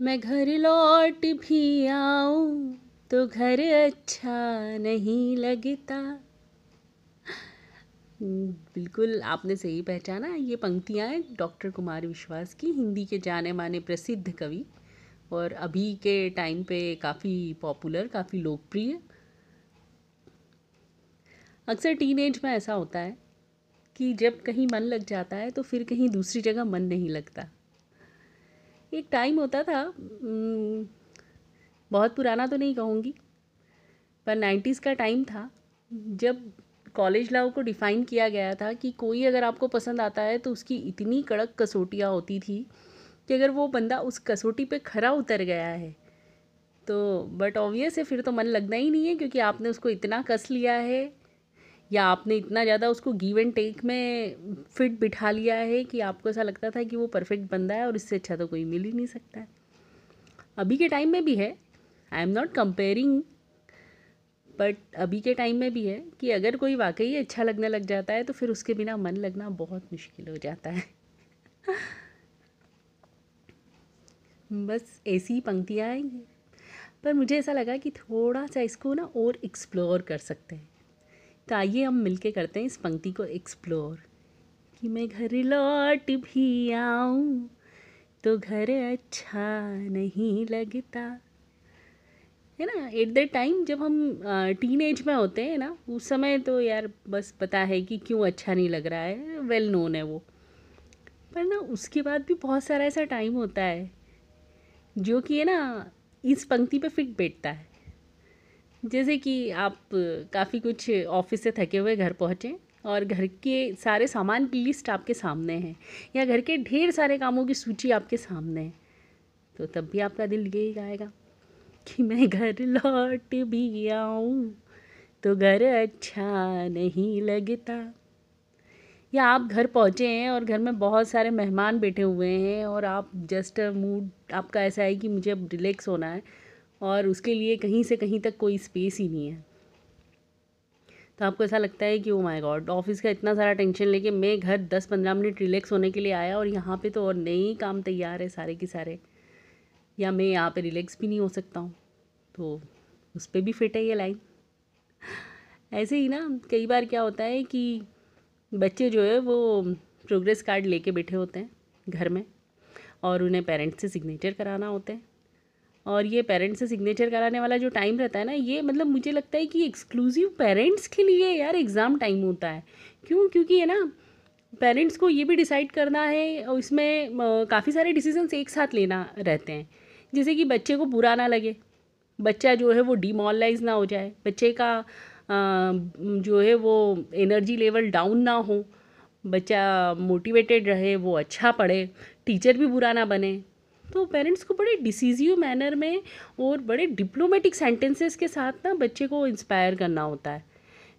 मैं घर लौट भी आऊँ तो घर अच्छा नहीं लगता। बिल्कुल आपने सही पहचाना, ये पंक्तियाँ हैं डॉक्टर कुमार विश्वास की, हिंदी के जाने माने प्रसिद्ध कवि, और अभी के टाइम पे काफ़ी पॉपुलर, काफ़ी लोकप्रिय। अक्सर टीनेज में ऐसा होता है कि जब कहीं मन लग जाता है तो फिर कहीं दूसरी जगह मन नहीं लगता। एक टाइम होता था बहुत पुराना तो नहीं कहूँगी, पर नाइन्टीज़ का टाइम था, जब कॉलेज लव को डिफ़ाइन किया गया था कि कोई अगर आपको पसंद आता है तो उसकी इतनी कड़क कसौटियाँ होती थी कि अगर वो बंदा उस कसौटी पे खरा उतर गया है तो बट ऑब्वियस है, फिर तो मन लगना ही नहीं है, क्योंकि आपने उसको इतना कस लिया है या आपने इतना ज़्यादा उसको गिव एंड टेक में फिट बिठा लिया है कि आपको ऐसा लगता था कि वो परफेक्ट बंदा है और इससे अच्छा तो कोई मिल ही नहीं सकता? है अभी के टाइम में भी है। I am not comparing but अभी के टाइम में भी है कि अगर कोई वाकई अच्छा लगने लग जाता है तो फिर उसके बिना मन लगना बहुत मुश्किल हो जाता है। बस ऐसी ही पंक्तियाँ आएँगी। पर मुझे ऐसा लगा कि थोड़ा सा इसको ना और एक्सप्लोर कर सकते हैं। तो आइए हम मिलके करते हैं इस पंक्ति को एक्सप्लोर कि मैं घर लौट भी आऊँ तो घर अच्छा नहीं लगता। है ना? एट द टाइम जब हम टीन एज में होते हैं ना, उस समय तो यार बस पता है कि क्यों अच्छा नहीं लग रहा है वेल well नोन है वो। पर ना उसके बाद भी बहुत सारा ऐसा टाइम होता है, जो कि है ना, इस पंक्ति पे फिट बैठता है। जैसे कि आप काफ़ी कुछ ऑफ़िस से थके हुए घर पहुँचे और घर के सारे सामान की लिस्ट आपके सामने है, या घर के ढेर सारे कामों की सूची आपके सामने है तो तब भी आपका दिल यही गाएगा कि मैं घर लौट भी आऊँ तो घर अच्छा नहीं लगता। या आप घर पहुँचे हैं और घर में बहुत सारे मेहमान बैठे हुए हैं और आप जस्ट मूड आपका ऐसा है कि मुझे अब रिलैक्स होना है और उसके लिए कहीं से कहीं तक कोई स्पेस ही नहीं है। तो आपको ऐसा लगता है कि ओ माय गॉड ऑफ़िस का इतना सारा टेंशन लेके मैं घर दस पंद्रह मिनट रिलैक्स होने के लिए आया और यहाँ पे तो और नए काम तैयार है सारे के सारे। या मैं यहाँ पे रिलैक्स भी नहीं हो सकता हूँ। तो उस पर भी फिट है ये लाइन ऐसे ही ना, कई बार क्या होता है कि बच्चे जो है वो प्रोग्रेस कार्ड लेके बैठे होते हैं घर में और उन्हें पेरेंट्स से सिग्नेचर कराना होते हैं। और ये पेरेंट्स से सिग्नेचर कराने वाला जो टाइम रहता है ना, ये मतलब मुझे लगता है कि एक्सक्लूसिव पेरेंट्स के लिए यार एग्ज़ाम टाइम होता है। क्यों? क्योंकि है ना पेरेंट्स को ये भी डिसाइड करना है और इसमें काफ़ी सारे डिसीजंस एक साथ लेना रहते हैं। जैसे कि बच्चे को बुरा ना लगे, बच्चा जो है वो डिमोरलाइज ना हो जाए, बच्चे का जो है वो एनर्जी लेवल डाउन ना हो, बच्चा मोटिवेटेड रहे, वो अच्छा पढ़े टीचर भी बुरा ना बने तो पेरेंट्स को बड़े डिसीजिव मैनर में और बड़े डिप्लोमेटिक सेंटेंसेस के साथ ना बच्चे को इंस्पायर करना होता है।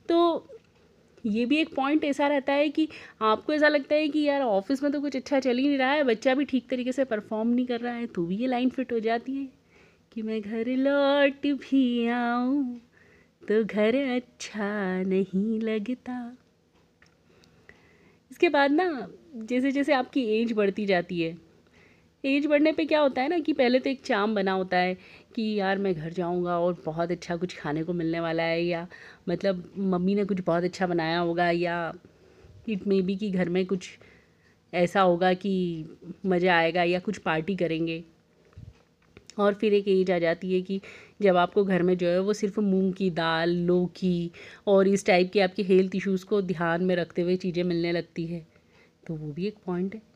तो ये भी एक पॉइंट ऐसा रहता है कि आपको ऐसा लगता है कि यार ऑफ़िस में तो कुछ अच्छा चल ही नहीं रहा है, बच्चा भी ठीक तरीके से परफॉर्म नहीं कर रहा है तो भी ये लाइन फिट हो जाती है कि मैं घर लौट भी आऊँ तो घर अच्छा नहीं लगता। इसके बाद ना जैसे जैसे आपकी एज बढ़ती जाती है एज बढ़ने पे क्या होता है ना कि पहले तो एक चाम बना होता है कि यार मैं घर जाऊँगा और बहुत अच्छा कुछ खाने को मिलने वाला है या मतलब मम्मी ने कुछ बहुत अच्छा बनाया होगा या इट मे बी कि घर में कुछ ऐसा होगा कि मज़ा आएगा या कुछ पार्टी करेंगे। और फिर एक एज आ जाती है कि जब आपको घर में जो है वो सिर्फ़ मूंग की दाल, लौकी और इस टाइप के आपके हेल्थ इश्यूज़ को ध्यान में रखते हुए चीज़ें मिलने लगती है। तो वो भी एक पॉइंट है।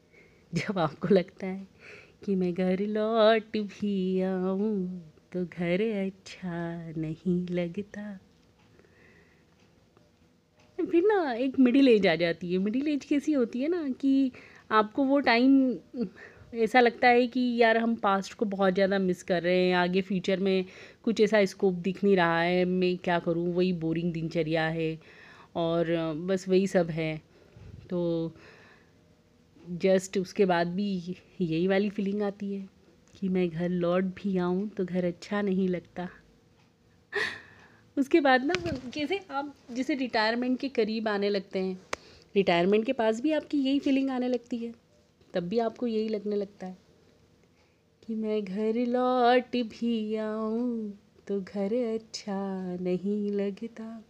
जब आपको लगता है कि मैं घर लौट भी आऊँ तो घर अच्छा नहीं लगता। फिर ना एक मिडिल एज आ जाती है। मिडिल एज कैसी होती है ना कि आपको वो टाइम ऐसा लगता है कि यार हम पास्ट को बहुत ज़्यादा मिस कर रहे हैं। आगे फ्यूचर में कुछ ऐसा स्कोप दिख नहीं रहा है। मैं क्या करूँ? वही बोरिंग दिनचर्या है और बस वही सब है। तो जस्ट उसके बाद भी यही वाली फीलिंग आती है कि मैं घर लौट भी आऊँ तो घर अच्छा नहीं लगता। उसके बाद ना कैसे आप जैसे रिटायरमेंट के करीब आने लगते हैं रिटायरमेंट के पास भी आपकी यही फीलिंग आने लगती है, तब भी आपको यही लगने लगता है कि मैं घर लौट भी आऊँ तो घर अच्छा नहीं लगता।